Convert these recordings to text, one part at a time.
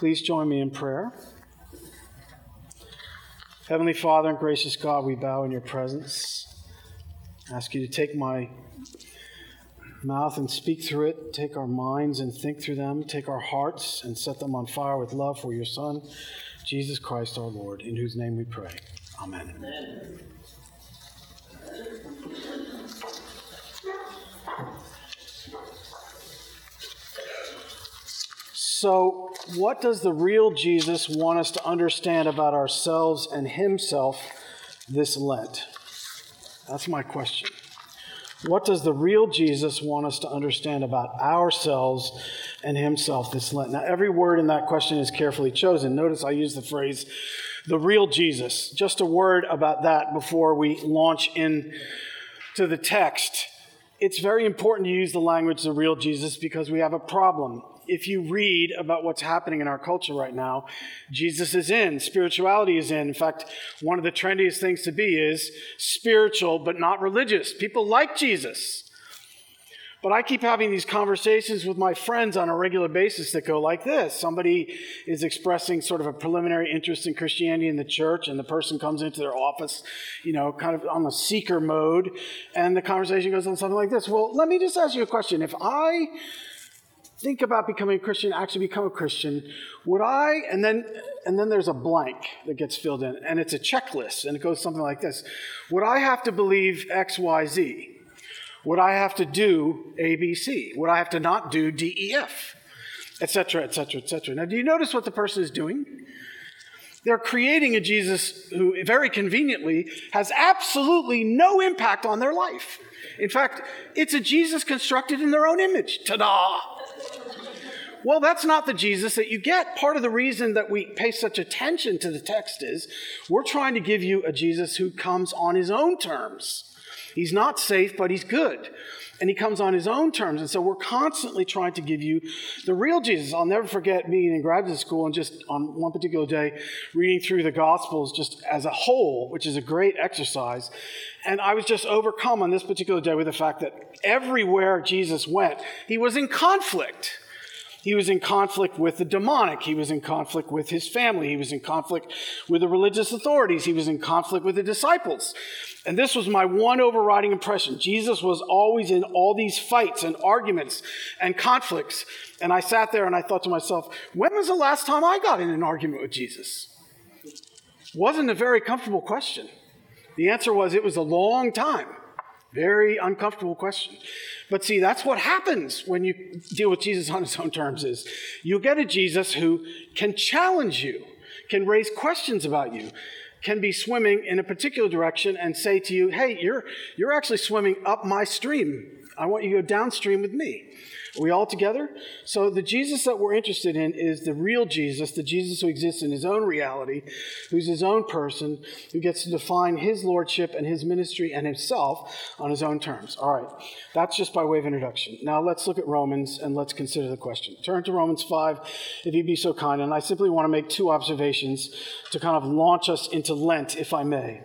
Please join me in prayer. Heavenly Father and gracious God, we bow in your presence. I ask you to take my mouth and speak through it, take our minds and think through them, take our hearts and set them on fire with love for your Son, Jesus Christ our Lord, in whose name we pray. Amen. Amen. So, what does the real Jesus want us to understand about ourselves and Himself this Lent? That's my question. What does the real Jesus want us to understand about ourselves and Himself this Lent? Now, every word in that question is carefully chosen. Notice I use the phrase, the real Jesus. Just a word about that before we launch into the text. It's very important to use the language, the real Jesus, because we have a problem if you read about what's happening in our culture right now, Jesus is in, spirituality is in. In fact, one of the trendiest things to be is spiritual but not religious. People like Jesus. But I keep having these conversations with my friends on a regular basis that go like this. Somebody is expressing sort of a preliminary interest in Christianity in the church, and the person comes into their office, you know, kind of on a seeker mode, and the conversation goes on something like this Well, let me just ask you a question. If I think about becoming a Christian, actually become a Christian, would I, and then, and then there's a blank that gets filled in, and it's a checklist, and it goes something like this Would I have to believe X, Y, Z? Would I have to do A, B, C? Would I have to not do D, E, F? Etc., etc., etc. Now, do you notice what the person is doing? They're creating a Jesus who, very conveniently, has absolutely no impact on their life. In fact, it's a Jesus constructed in their own image. Ta da! Well, that's not the Jesus that you get. Part of the reason that we pay such attention to the text is we're trying to give you a Jesus who comes on his own terms. He's not safe, but he's good. And he comes on his own terms. And so we're constantly trying to give you the real Jesus. I'll never forget being in graduate school and just on one particular day reading through the Gospels just as a whole, which is a great exercise. And I was just overcome on this particular day with the fact that everywhere Jesus went, he was in conflict. He was in conflict with the demonic. He was in conflict with his family. He was in conflict with the religious authorities. He was in conflict with the disciples. And this was my one overriding impression. Jesus was always in all these fights and arguments and conflicts. And I sat there and I thought to myself, when was the last time I got in an argument with Jesus? Wasn't a very comfortable question. The answer was it was a long time. Very uncomfortable question. But see, that's what happens when you deal with Jesus on his own terms is you get a Jesus who can challenge you, can raise questions about you, can be swimming in a particular direction and say to you, "Hey, you're you're actually swimming up my stream. I want you to go downstream with me." Are we all together? So, the Jesus that we're interested in is the real Jesus, the Jesus who exists in his own reality, who's his own person, who gets to define his lordship and his ministry and himself on his own terms. All right, that's just by way of introduction. Now, let's look at Romans and let's consider the question. Turn to Romans 5, if you'd be so kind. And I simply want to make two observations to kind of launch us into Lent, if I may.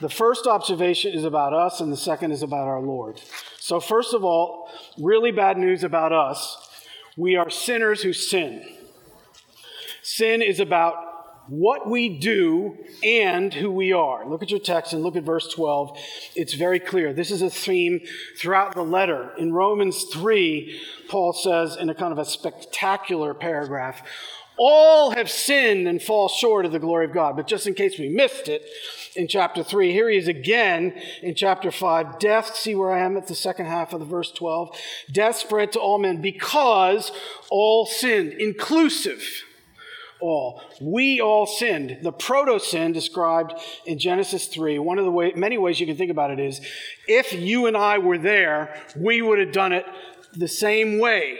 The first observation is about us, and the second is about our Lord. So, first of all, really bad news about us. We are sinners who sin. Sin is about what we do and who we are. Look at your text and look at verse 12. It's very clear. This is a theme throughout the letter. In Romans 3, Paul says in a kind of a spectacular paragraph, all have sinned and fall short of the glory of God. But just in case we missed it in chapter 3, here he is again in chapter 5. Death, see where I am at the second half of the verse 12. Death spread to all men because all sinned, inclusive all. We all sinned. The proto sin described in Genesis 3, one of the way, many ways you can think about it is if you and I were there, we would have done it the same way.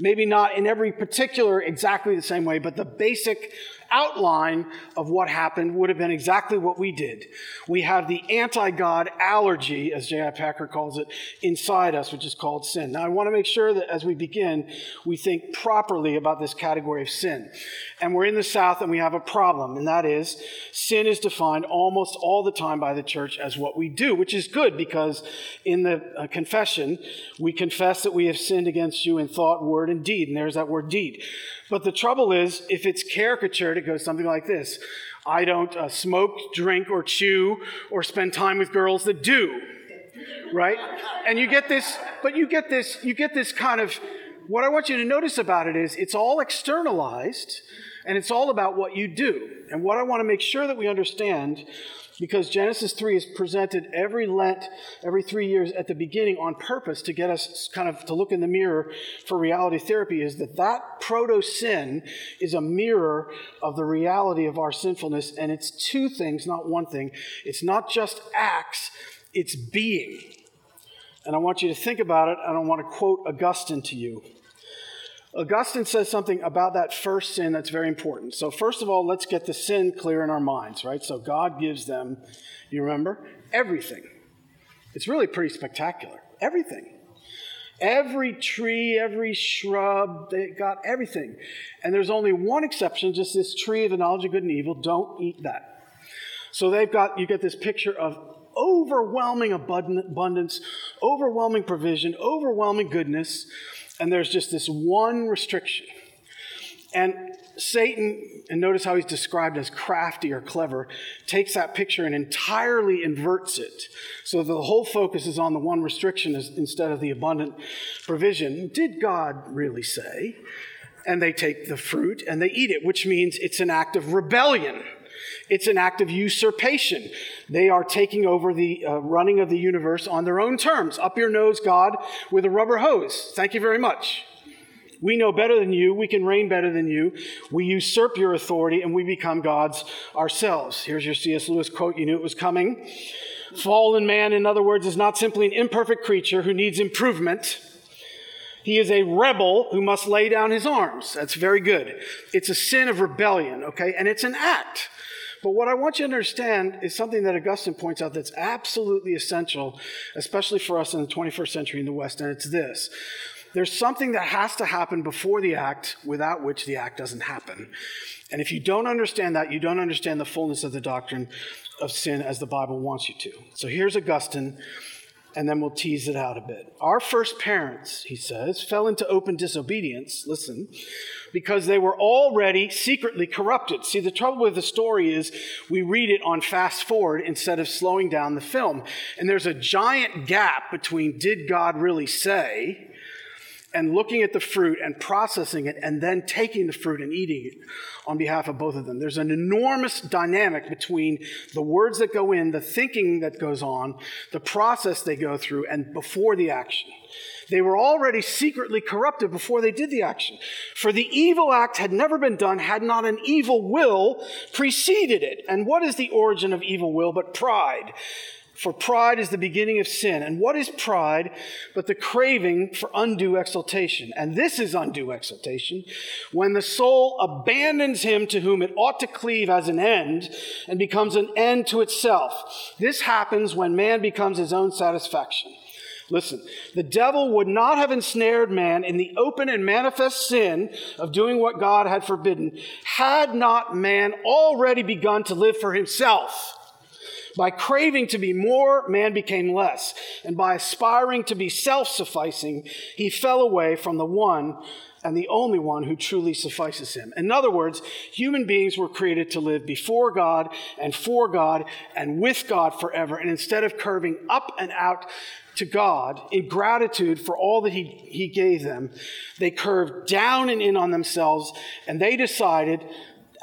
Maybe not in every particular exactly the same way, but the basic outline of what happened would have been exactly what we did. We have the anti God allergy, as J.I. Packer calls it, inside us, which is called sin. Now, I want to make sure that as we begin, we think properly about this category of sin. And we're in the South and we have a problem, and that is sin is defined almost all the time by the church as what we do, which is good because in the uh, confession, we confess that we have sinned against you in thought, word, and deed, and there's that word deed. But the trouble is, if it's caricatured, goes something like this I don't uh, smoke, drink, or chew, or spend time with girls that do. Right? And you get this, but you get this, you get this kind of, what I want you to notice about it is it's all externalized and it's all about what you do. And what I want to make sure that we understand because Genesis 3 is presented every Lent, every three years at the beginning on purpose to get us kind of to look in the mirror for reality therapy is that that proto sin is a mirror of the reality of our sinfulness. And it's two things, not one thing. It's not just acts, it's being. And I want you to think about it, and I want to quote Augustine to you. Augustine says something about that first sin that's very important. So, first of all, let's get the sin clear in our minds, right? So, God gives them, you remember, everything. It's really pretty spectacular. Everything. Every tree, every shrub, they got everything. And there's only one exception, just this tree of the knowledge of good and evil. Don't eat that. So they've got, you get this picture of overwhelming abundance, overwhelming provision, overwhelming goodness and there's just this one restriction. And Satan, and notice how he's described as crafty or clever, takes that picture and entirely inverts it. So the whole focus is on the one restriction instead of the abundant provision. Did God really say? And they take the fruit and they eat it, which means it's an act of rebellion. It's an act of usurpation. They are taking over the uh, running of the universe on their own terms. Up your nose, God, with a rubber hose. Thank you very much. We know better than you. We can reign better than you. We usurp your authority and we become gods ourselves. Here's your C.S. Lewis quote. You knew it was coming. Fallen man, in other words, is not simply an imperfect creature who needs improvement. He is a rebel who must lay down his arms. That's very good. It's a sin of rebellion, okay? And it's an act. But what I want you to understand is something that Augustine points out that's absolutely essential, especially for us in the 21st century in the West, and it's this. There's something that has to happen before the act, without which the act doesn't happen. And if you don't understand that, you don't understand the fullness of the doctrine of sin as the Bible wants you to. So here's Augustine and then we'll tease it out a bit. Our first parents, he says, fell into open disobedience, listen, because they were already secretly corrupted. See, the trouble with the story is we read it on fast forward instead of slowing down the film. And there's a giant gap between did God really say and looking at the fruit and processing it and then taking the fruit and eating it on behalf of both of them. There's an enormous dynamic between the words that go in, the thinking that goes on, the process they go through, and before the action. They were already secretly corrupted before they did the action. For the evil act had never been done had not an evil will preceded it. And what is the origin of evil will but pride? For pride is the beginning of sin. And what is pride but the craving for undue exaltation? And this is undue exaltation when the soul abandons him to whom it ought to cleave as an end and becomes an end to itself. This happens when man becomes his own satisfaction. Listen, the devil would not have ensnared man in the open and manifest sin of doing what God had forbidden had not man already begun to live for himself by craving to be more, man became less. And by aspiring to be self sufficing, he fell away from the one and the only one who truly suffices him. In other words, human beings were created to live before God and for God and with God forever. And instead of curving up and out to God in gratitude for all that he, he gave them, they curved down and in on themselves and they decided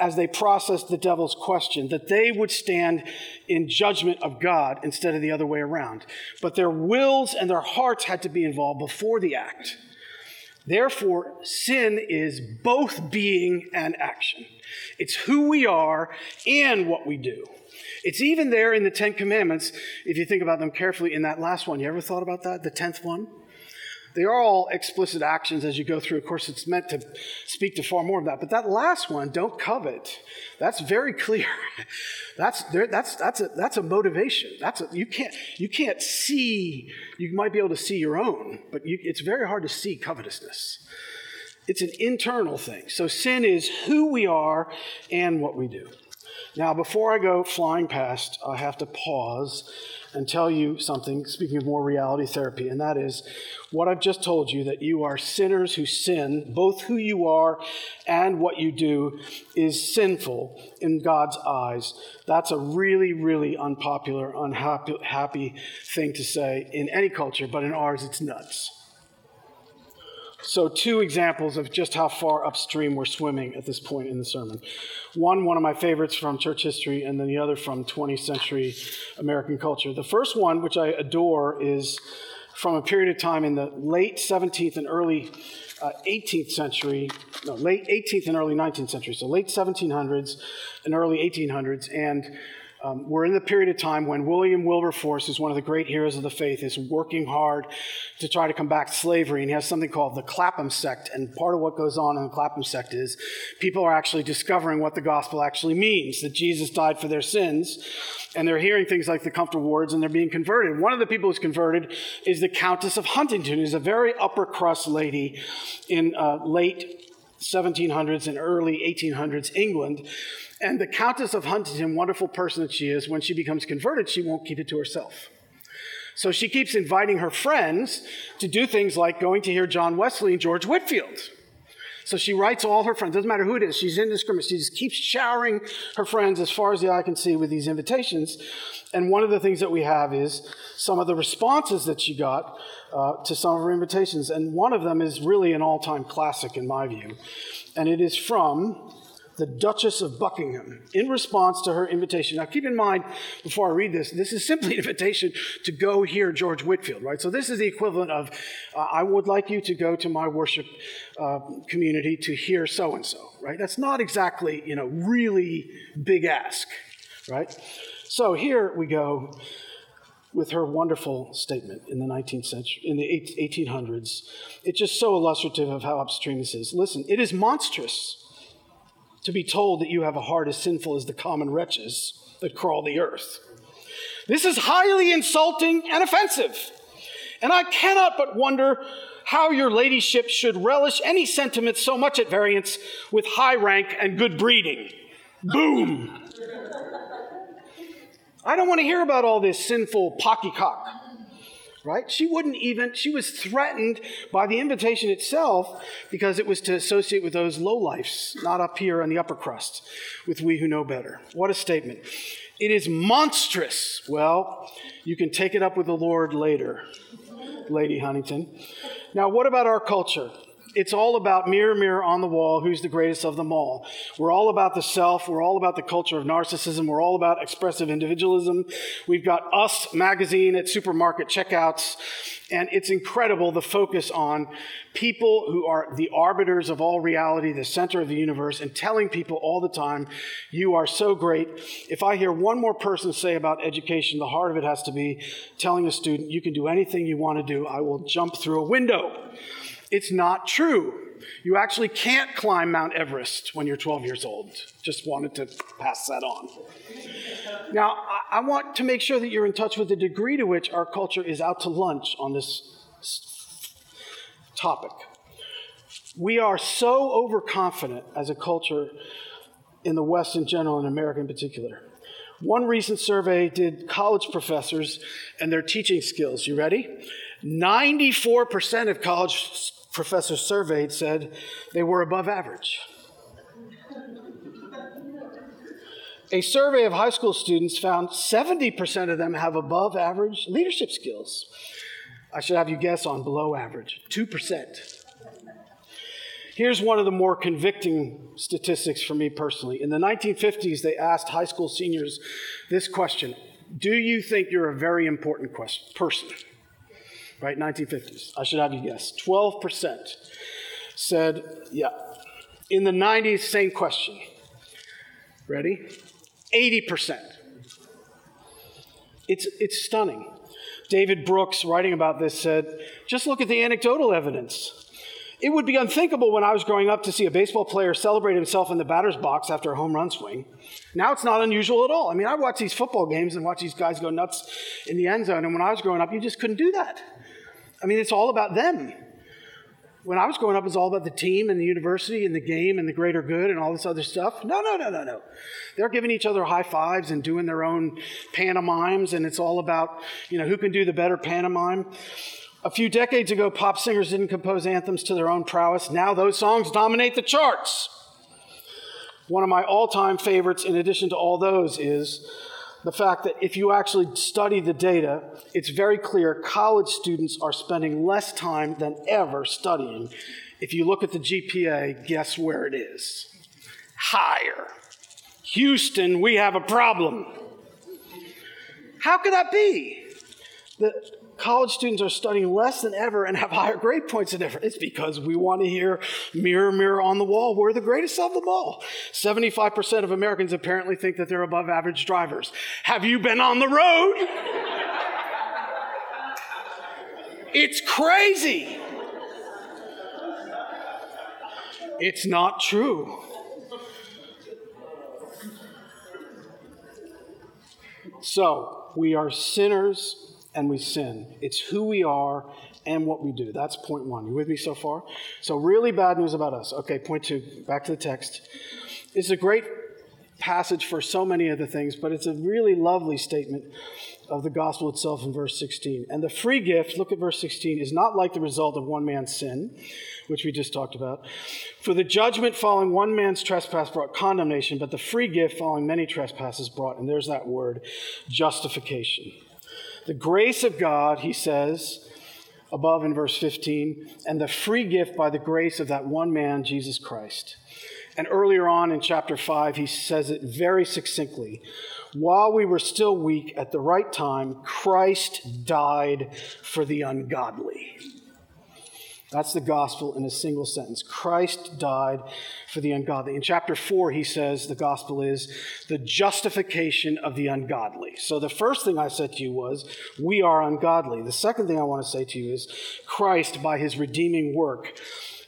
as they processed the devil's question, that they would stand in judgment of God instead of the other way around. But their wills and their hearts had to be involved before the act. Therefore, sin is both being and action. It's who we are and what we do. It's even there in the Ten Commandments, if you think about them carefully, in that last one. You ever thought about that? The tenth one? They are all explicit actions as you go through. Of course, it's meant to speak to far more of that. But that last one, don't covet, that's very clear. That's, that's, that's, a, that's a motivation. That's a, you, can't, you can't see, you might be able to see your own, but you, it's very hard to see covetousness. It's an internal thing. So sin is who we are and what we do. Now, before I go flying past, I have to pause and tell you something, speaking of more reality therapy, and that is what I've just told you that you are sinners who sin, both who you are and what you do is sinful in God's eyes. That's a really, really unpopular, unhappy happy thing to say in any culture, but in ours, it's nuts. So, two examples of just how far upstream we're swimming at this point in the sermon. One, one of my favorites from church history, and then the other from 20th century American culture. The first one, which I adore, is from a period of time in the late 17th and early uh, 18th century, no, late 18th and early 19th century, so late 1700s and early 1800s. And um, we're in the period of time when William Wilberforce, who's one of the great heroes of the faith, is working hard to try to combat slavery. And he has something called the Clapham sect. And part of what goes on in the Clapham sect is people are actually discovering what the gospel actually means that Jesus died for their sins. And they're hearing things like the comfortable words and they're being converted. One of the people who's converted is the Countess of Huntingdon, who's a very upper crust lady in uh, late 1700s and early 1800s England. And the Countess of Huntingdon, wonderful person that she is, when she becomes converted, she won't keep it to herself. So she keeps inviting her friends to do things like going to hear John Wesley and George Whitefield. So she writes all her friends, doesn't matter who it is, she's indiscriminate. She just keeps showering her friends as far as the eye can see with these invitations. And one of the things that we have is some of the responses that she got uh, to some of her invitations. And one of them is really an all time classic in my view. And it is from the Duchess of Buckingham in response to her invitation. Now, keep in mind, before I read this, this is simply an invitation to go hear George Whitefield, right? So, this is the equivalent of, uh, I would like you to go to my worship uh, community to hear so and so, right? That's not exactly, you know, really big ask, right? So, here we go with her wonderful statement in the 19th century, in the 1800s. It's just so illustrative of how upstream this is. Listen, it is monstrous to be told that you have a heart as sinful as the common wretches that crawl the earth. This is highly insulting and offensive. And I cannot but wonder how your ladyship should relish any sentiment so much at variance with high rank and good breeding. Boom! I don't want to hear about all this sinful poppycock right? She wouldn't even, she was threatened by the invitation itself because it was to associate with those low lifes, not up here on the upper crust, with we who know better. What a statement. It is monstrous. Well, you can take it up with the Lord later, Lady Huntingdon. Now, what about our culture? It's all about mirror, mirror on the wall, who's the greatest of them all. We're all about the self. We're all about the culture of narcissism. We're all about expressive individualism. We've got Us magazine at supermarket checkouts. And it's incredible the focus on people who are the arbiters of all reality, the center of the universe, and telling people all the time, you are so great. If I hear one more person say about education, the heart of it has to be telling a student, you can do anything you want to do. I will jump through a window. It's not true. You actually can't climb Mount Everest when you're 12 years old. Just wanted to pass that on. Now, I want to make sure that you're in touch with the degree to which our culture is out to lunch on this topic. We are so overconfident as a culture in the West in general and America in particular. One recent survey did college professors and their teaching skills. You ready? 94% of college professors surveyed said they were above average. A survey of high school students found 70% of them have above average leadership skills. I should have you guess on below average 2%. Here's one of the more convicting statistics for me personally. In the 1950s, they asked high school seniors this question Do you think you're a very important question, person? Right? 1950s. I should have you guess. 12% said, yeah. In the 90s, same question. Ready? 80%. It's, it's stunning. David Brooks, writing about this, said, just look at the anecdotal evidence. It would be unthinkable when I was growing up to see a baseball player celebrate himself in the batter's box after a home run swing. Now it's not unusual at all. I mean, I watch these football games and watch these guys go nuts in the end zone, and when I was growing up, you just couldn't do that. I mean, it's all about them. When I was growing up, it was all about the team and the university and the game and the greater good and all this other stuff. No, no, no, no, no. They're giving each other high fives and doing their own pantomimes, and it's all about, you know, who can do the better pantomime. A few decades ago, pop singers didn't compose anthems to their own prowess. Now those songs dominate the charts. One of my all time favorites, in addition to all those, is the fact that if you actually study the data, it's very clear college students are spending less time than ever studying. If you look at the GPA, guess where it is? Higher. Houston, we have a problem. How could that be? The college students are studying less than ever and have higher grade points than ever. It's because we want to hear mirror, mirror on the wall. We're the greatest of them all. 75% of Americans apparently think that they're above average drivers. Have you been on the road? it's crazy. It's not true. So, we are sinners and we sin. It's who we are and what we do. That's point one. You with me so far? So, really bad news about us. Okay, point two, back to the text. It's a great passage for so many other things, but it's a really lovely statement of the gospel itself in verse 16. And the free gift, look at verse 16, is not like the result of one man's sin, which we just talked about. For the judgment following one man's trespass brought condemnation, but the free gift following many trespasses brought, and there's that word, justification. The grace of God, he says above in verse 15, and the free gift by the grace of that one man, Jesus Christ. And earlier on in chapter 5, he says it very succinctly. While we were still weak, at the right time, Christ died for the ungodly. That's the gospel in a single sentence. Christ died for the ungodly. In chapter 4, he says the gospel is the justification of the ungodly. So the first thing I said to you was, we are ungodly. The second thing I want to say to you is, Christ, by his redeeming work,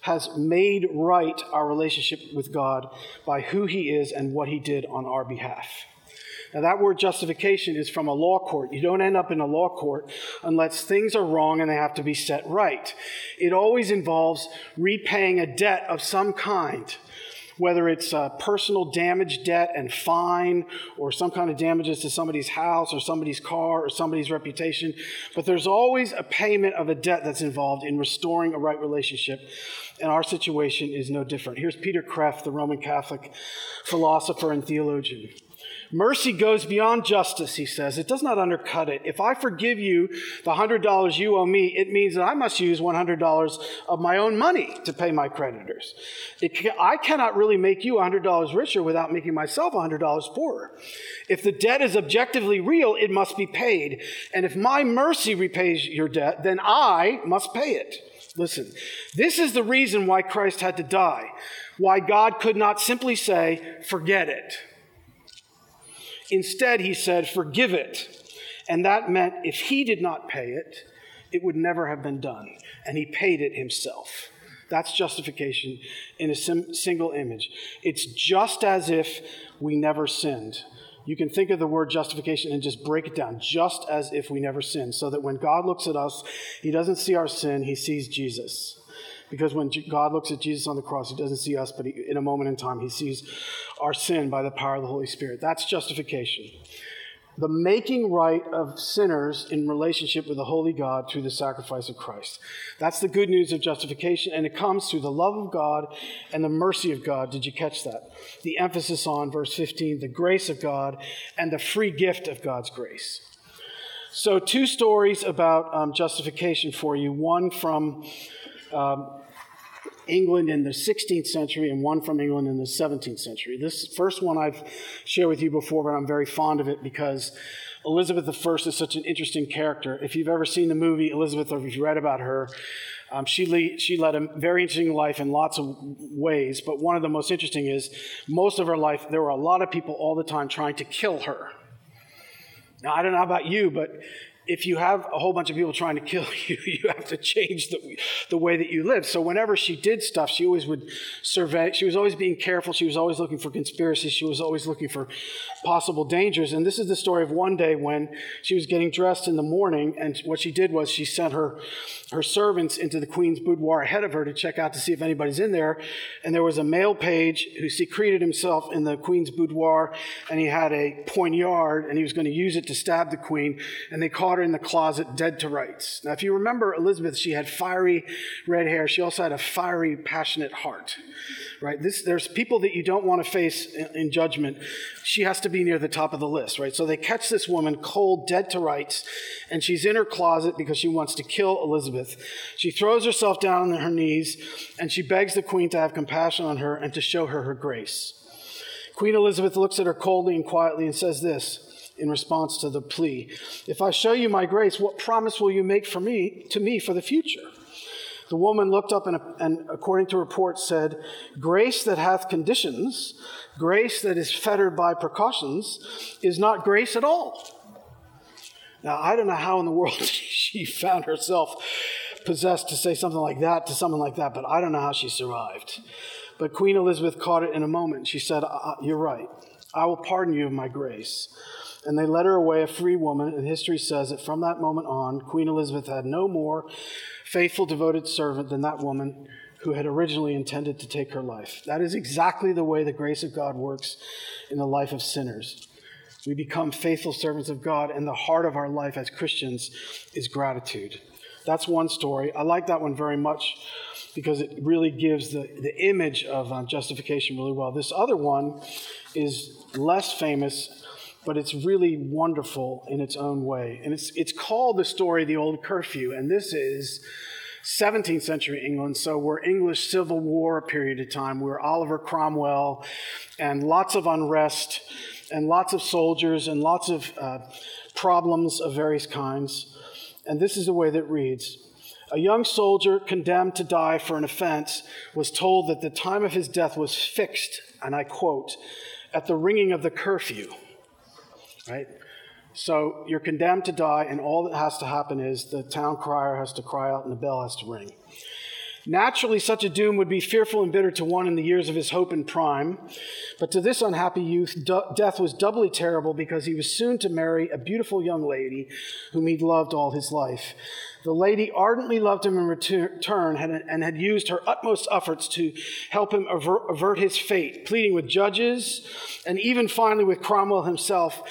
has made right our relationship with God by who he is and what he did on our behalf. Now, that word justification is from a law court. You don't end up in a law court unless things are wrong and they have to be set right. It always involves repaying a debt of some kind, whether it's a personal damage debt and fine, or some kind of damages to somebody's house, or somebody's car, or somebody's reputation. But there's always a payment of a debt that's involved in restoring a right relationship. And our situation is no different. Here's Peter Kreeft, the Roman Catholic philosopher and theologian. Mercy goes beyond justice, he says. It does not undercut it. If I forgive you the $100 you owe me, it means that I must use $100 of my own money to pay my creditors. Can, I cannot really make you $100 richer without making myself $100 poorer. If the debt is objectively real, it must be paid. And if my mercy repays your debt, then I must pay it. Listen, this is the reason why Christ had to die, why God could not simply say, forget it. Instead, he said, Forgive it. And that meant if he did not pay it, it would never have been done. And he paid it himself. That's justification in a sim- single image. It's just as if we never sinned. You can think of the word justification and just break it down, just as if we never sinned, so that when God looks at us, he doesn't see our sin, he sees Jesus. Because when God looks at Jesus on the cross, he doesn't see us, but he, in a moment in time, he sees our sin by the power of the Holy Spirit. That's justification. The making right of sinners in relationship with the holy God through the sacrifice of Christ. That's the good news of justification, and it comes through the love of God and the mercy of God. Did you catch that? The emphasis on verse 15, the grace of God and the free gift of God's grace. So, two stories about um, justification for you one from um, England in the 16th century and one from England in the 17th century. This first one I've shared with you before, but I'm very fond of it because Elizabeth I is such an interesting character. If you've ever seen the movie Elizabeth or if you've read about her, um, she, le- she led a very interesting life in lots of ways, but one of the most interesting is most of her life, there were a lot of people all the time trying to kill her. Now, I don't know about you, but if you have a whole bunch of people trying to kill you, you have to change the, the way that you live. So whenever she did stuff, she always would survey. She was always being careful. She was always looking for conspiracies. She was always looking for possible dangers. And this is the story of one day when she was getting dressed in the morning, and what she did was she sent her her servants into the queen's boudoir ahead of her to check out to see if anybody's in there. And there was a male page who secreted himself in the queen's boudoir, and he had a poignard, and he was going to use it to stab the queen. And they caught her in the closet, dead to rights. Now, if you remember Elizabeth, she had fiery red hair. She also had a fiery, passionate heart right? This, there's people that you don't want to face in, in, judgment. She has to be near the top of the list, right? So they catch this woman cold, dead to rights, and she's in her closet because she wants to kill Elizabeth. She throws herself down on her knees and she begs the queen to have compassion on her and to show her her grace. Queen Elizabeth looks at her coldly and quietly and says this in response to the plea If I show you my grace, what promise will you make for me to me for the future? The woman looked up and, and, according to reports, said, Grace that hath conditions, grace that is fettered by precautions, is not grace at all. Now, I don't know how in the world she found herself possessed to say something like that to someone like that, but I don't know how she survived. But Queen Elizabeth caught it in a moment. She said, uh, uh, You're right. I will pardon you of my grace. And they led her away a free woman, and history says that from that moment on, Queen Elizabeth had no more faithful, devoted servant than that woman who had originally intended to take her life. That is exactly the way the grace of God works in the life of sinners. We become faithful servants of God, and the heart of our life as Christians is gratitude. That's one story. I like that one very much because it really gives the, the image of uh, justification really well. This other one is less famous, but it's really wonderful in its own way. And it's, it's called the story the old curfew. And this is 17th century England. So we're English Civil War period of time. We're Oliver Cromwell and lots of unrest and lots of soldiers and lots of uh, problems of various kinds. And this is the way that reads. A young soldier condemned to die for an offense was told that the time of his death was fixed, and I quote, at the ringing of the curfew right? So you're condemned to die, and all that has to happen is the town crier has to cry out and the bell has to ring. Naturally, such a doom would be fearful and bitter to one in the years of his hope and prime. But to this unhappy youth, death was doubly terrible because he was soon to marry a beautiful young lady whom he'd loved all his life. The lady ardently loved him in return and had used her utmost efforts to help him avert his fate, pleading with judges and even finally with Cromwell himself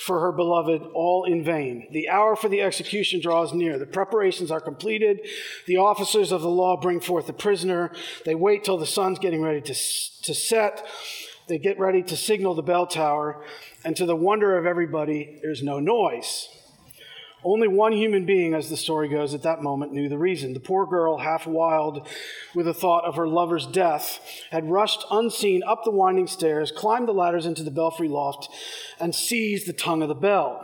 for her beloved all in vain. The hour for the execution draws near. The preparations are completed. The officers of the law bring forth the prisoner. They wait till the sun's getting ready to, to set. They get ready to signal the bell tower. And to the wonder of everybody, there's no noise. Only one human being, as the story goes, at that moment knew the reason. The poor girl, half wild with the thought of her lover's death, had rushed unseen up the winding stairs, climbed the ladders into the belfry loft, and seized the tongue of the bell.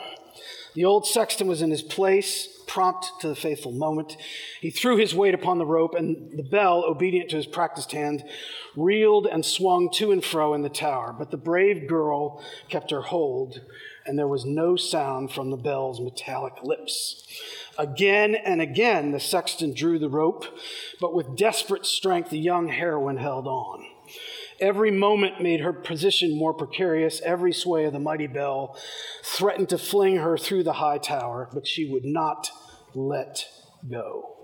The old sexton was in his place, prompt to the faithful moment. He threw his weight upon the rope, and the bell, obedient to his practiced hand, reeled and swung to and fro in the tower. But the brave girl kept her hold and there was no sound from the bell's metallic lips. Again and again, the sexton drew the rope, but with desperate strength, the young heroine held on. Every moment made her position more precarious. Every sway of the mighty bell threatened to fling her through the high tower, but she would not let go.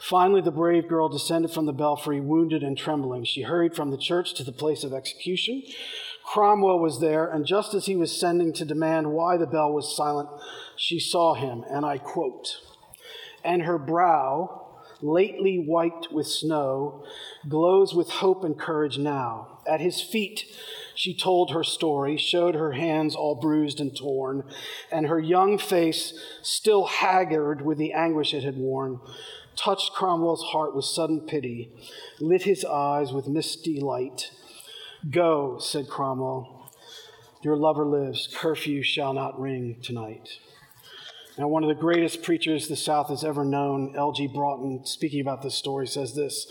Finally, the brave girl descended from the belfry, wounded and trembling. She hurried from the church to the place of execution, Cromwell was there, and just as he was sending to demand why the bell was silent, she saw him, and I quote, and her brow, lately white with snow, glows with hope and courage now. At his feet, she told her story, showed her hands all bruised and torn, and her young face, still haggard with the anguish it had worn, touched Cromwell's heart with sudden pity, lit his eyes with misty light Go, said Cromwell. Your lover lives. Curfew shall not ring tonight. Now, one of the greatest preachers the South has ever known, L.G. Broughton, speaking about this story, says this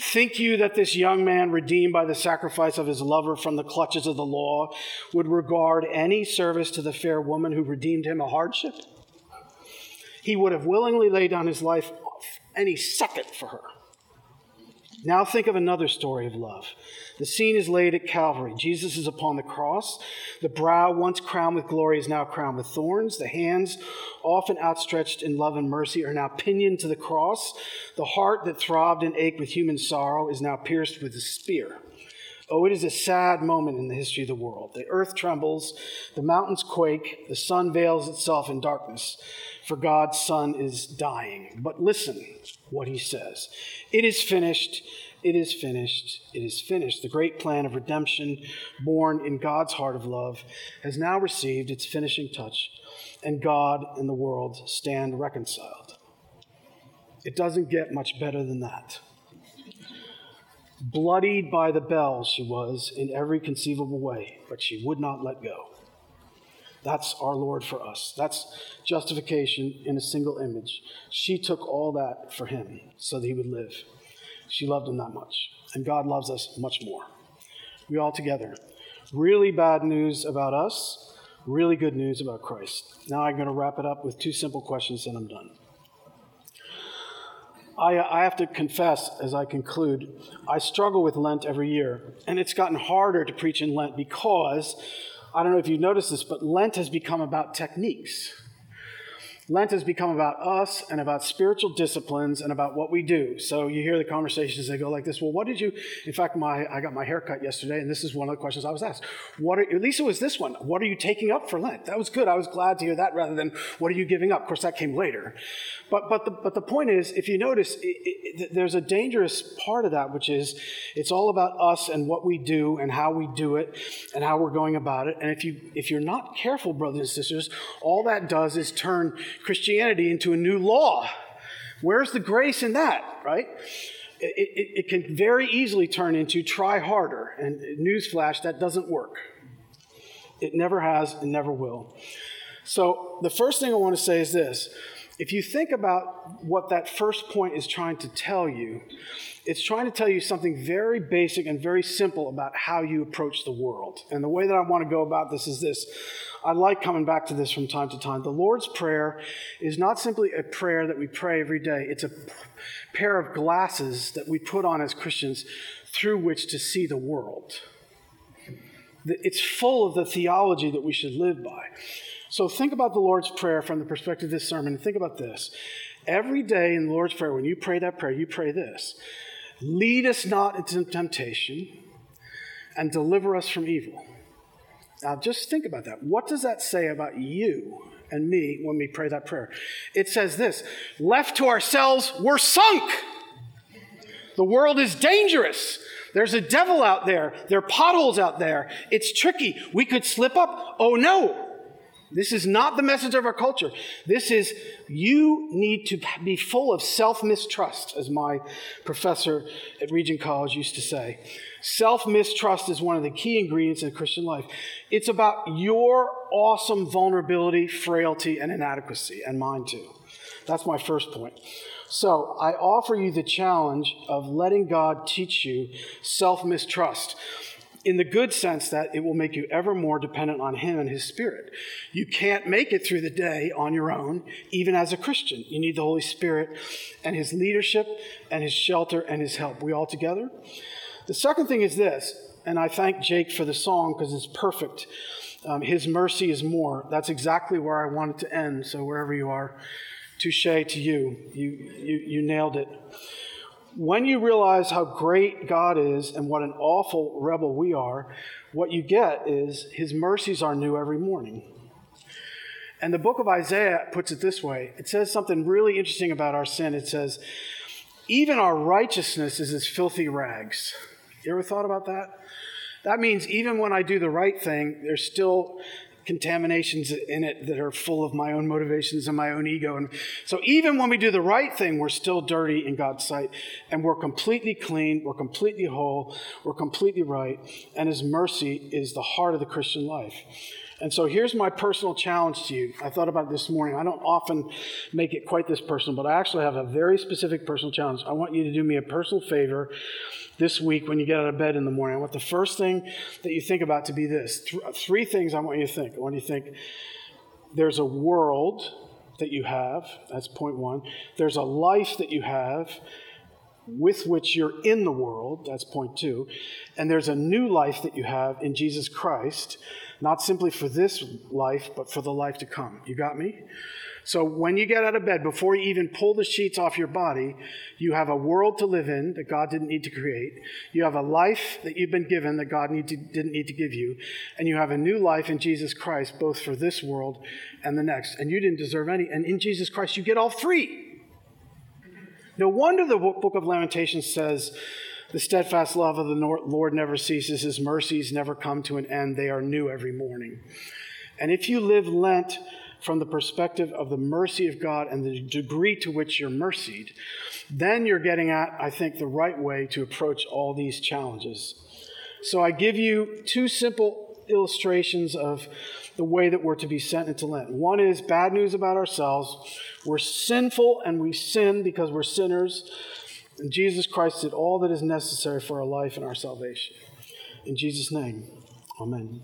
Think you that this young man, redeemed by the sacrifice of his lover from the clutches of the law, would regard any service to the fair woman who redeemed him a hardship? He would have willingly laid down his life any second for her. Now think of another story of love. The scene is laid at Calvary. Jesus is upon the cross. The brow, once crowned with glory, is now crowned with thorns. The hands, often outstretched in love and mercy, are now pinioned to the cross. The heart that throbbed and ached with human sorrow is now pierced with a spear. Oh, it is a sad moment in the history of the world. The earth trembles, the mountains quake, the sun veils itself in darkness, for God's Son is dying. But listen what he says It is finished. It is finished. It is finished. The great plan of redemption, born in God's heart of love, has now received its finishing touch, and God and the world stand reconciled. It doesn't get much better than that. Bloodied by the bells, she was in every conceivable way, but she would not let go. That's our Lord for us. That's justification in a single image. She took all that for him so that he would live. She loved him that much. And God loves us much more. We all together. Really bad news about us, really good news about Christ. Now I'm going to wrap it up with two simple questions and I'm done. I, I, have to confess as I conclude, I struggle with Lent every year. And it's gotten harder to preach in Lent because, I don't know if you've noticed this, but Lent has become about techniques. Lent has become about us and about spiritual disciplines and about what we do. So you hear the conversations, they go like this. Well, what did you, in fact, my, I got my hair cut yesterday, and this is one of the questions I was asked. What are, at least it was this one. What are you taking up for Lent? That was good. I was glad to hear that rather than what are you giving up? Of course, that came later. But, but, the, but the point is, if you notice, it, it, there's a dangerous part of that, which is it's all about us and what we do and how we do it and how we're going about it. And if, you, if you're not careful, brothers and sisters, all that does is turn Christianity into a new law. Where's the grace in that, right? It, it, it, can very easily turn into try harder. And newsflash, that doesn't work. It never has and never will. So, the first thing I want to say is this if you think about what that first point is trying to tell you, it's trying to tell you something very basic and very simple about how you approach the world. And the way that I want to go about this is this. I like coming back to this from time to time. The Lord's Prayer is not simply a prayer that we pray every day, it's a pair of glasses that we put on as Christians through which to see the world. It's full of the theology that we should live by. So think about the Lord's Prayer from the perspective of this sermon. Think about this. Every day in the Lord's Prayer, when you pray that prayer, you pray this Lead us not into temptation and deliver us from evil. Now, just think about that. What does that say about you and me when we pray that prayer? It says this Left to ourselves, we're sunk. The world is dangerous. There's a devil out there. There are potholes out there. It's tricky. We could slip up. Oh no, this is not the message of our culture. This is you need to be full of self mistrust, as my professor at Regent College used to say. Self mistrust is one of the key ingredients in Christian life. It's about your awesome vulnerability, frailty, and inadequacy, and mine too. That's my first point. So I offer you the challenge of letting God teach you self mistrust in the good sense that it will make you ever more dependent on Him and His Spirit. You can't make it through the day on your own, even as a Christian. You need the Holy Spirit and His leadership and His shelter and His help. We all together? The second thing is this, and I thank Jake for the song because it's perfect. Um, His mercy is more. That's exactly where I wanted to end. So wherever you are, touche to you. You, you, you nailed it when you realize how great God is and what an awful rebel we are, what you get is his mercies are new every morning. And the book of Isaiah puts it this way it says something really interesting about our sin. It says, even our righteousness is as filthy rags. You ever thought about that? That means even when I do the right thing, there's still contaminations in it that are full of my own motivations and my own ego. And so even when we do the right thing, we're still dirty in God's sight. And we're completely clean, we're completely whole, we're completely right. And His mercy is the heart of the Christian life. And so here's my personal challenge to you. I thought about this morning. I don't often make it quite this personal, but I actually have a very specific personal challenge. I want you to do me a personal favor this week when you get out of bed in the morning. I want the first thing that you think about to be this Th- three things I want you to think. I want you to think there's a world that you have, that's point one. There's a life that you have with which you're in the world, that's point two. And there's a new life that you have in Jesus Christ not simply for this life, but for the life to come. You got me? So when you get out of bed, before you even pull the sheets off your body, you have a world to live in that God didn't need to create. You have a life that you've been given that God need to, didn't need to give you. And you have a new life in Jesus Christ, both for this world and the next. And you didn't deserve any. And in Jesus Christ, you get all three. No wonder the book of Lamentations says, the steadfast love of the Lord never ceases, His mercies never come to an end. They are new every morning. And if you live Lent from the perspective of the mercy of God and the degree to which you're mercied, then you're getting at, I think, the right way to approach all these challenges. So I give you two simple illustrations of the way that we're to be sent into Lent. One is bad news about ourselves. We're sinful and we sin because we're sinners. And Jesus Christ did all that is necessary for our life and our salvation. In Jesus' name, amen.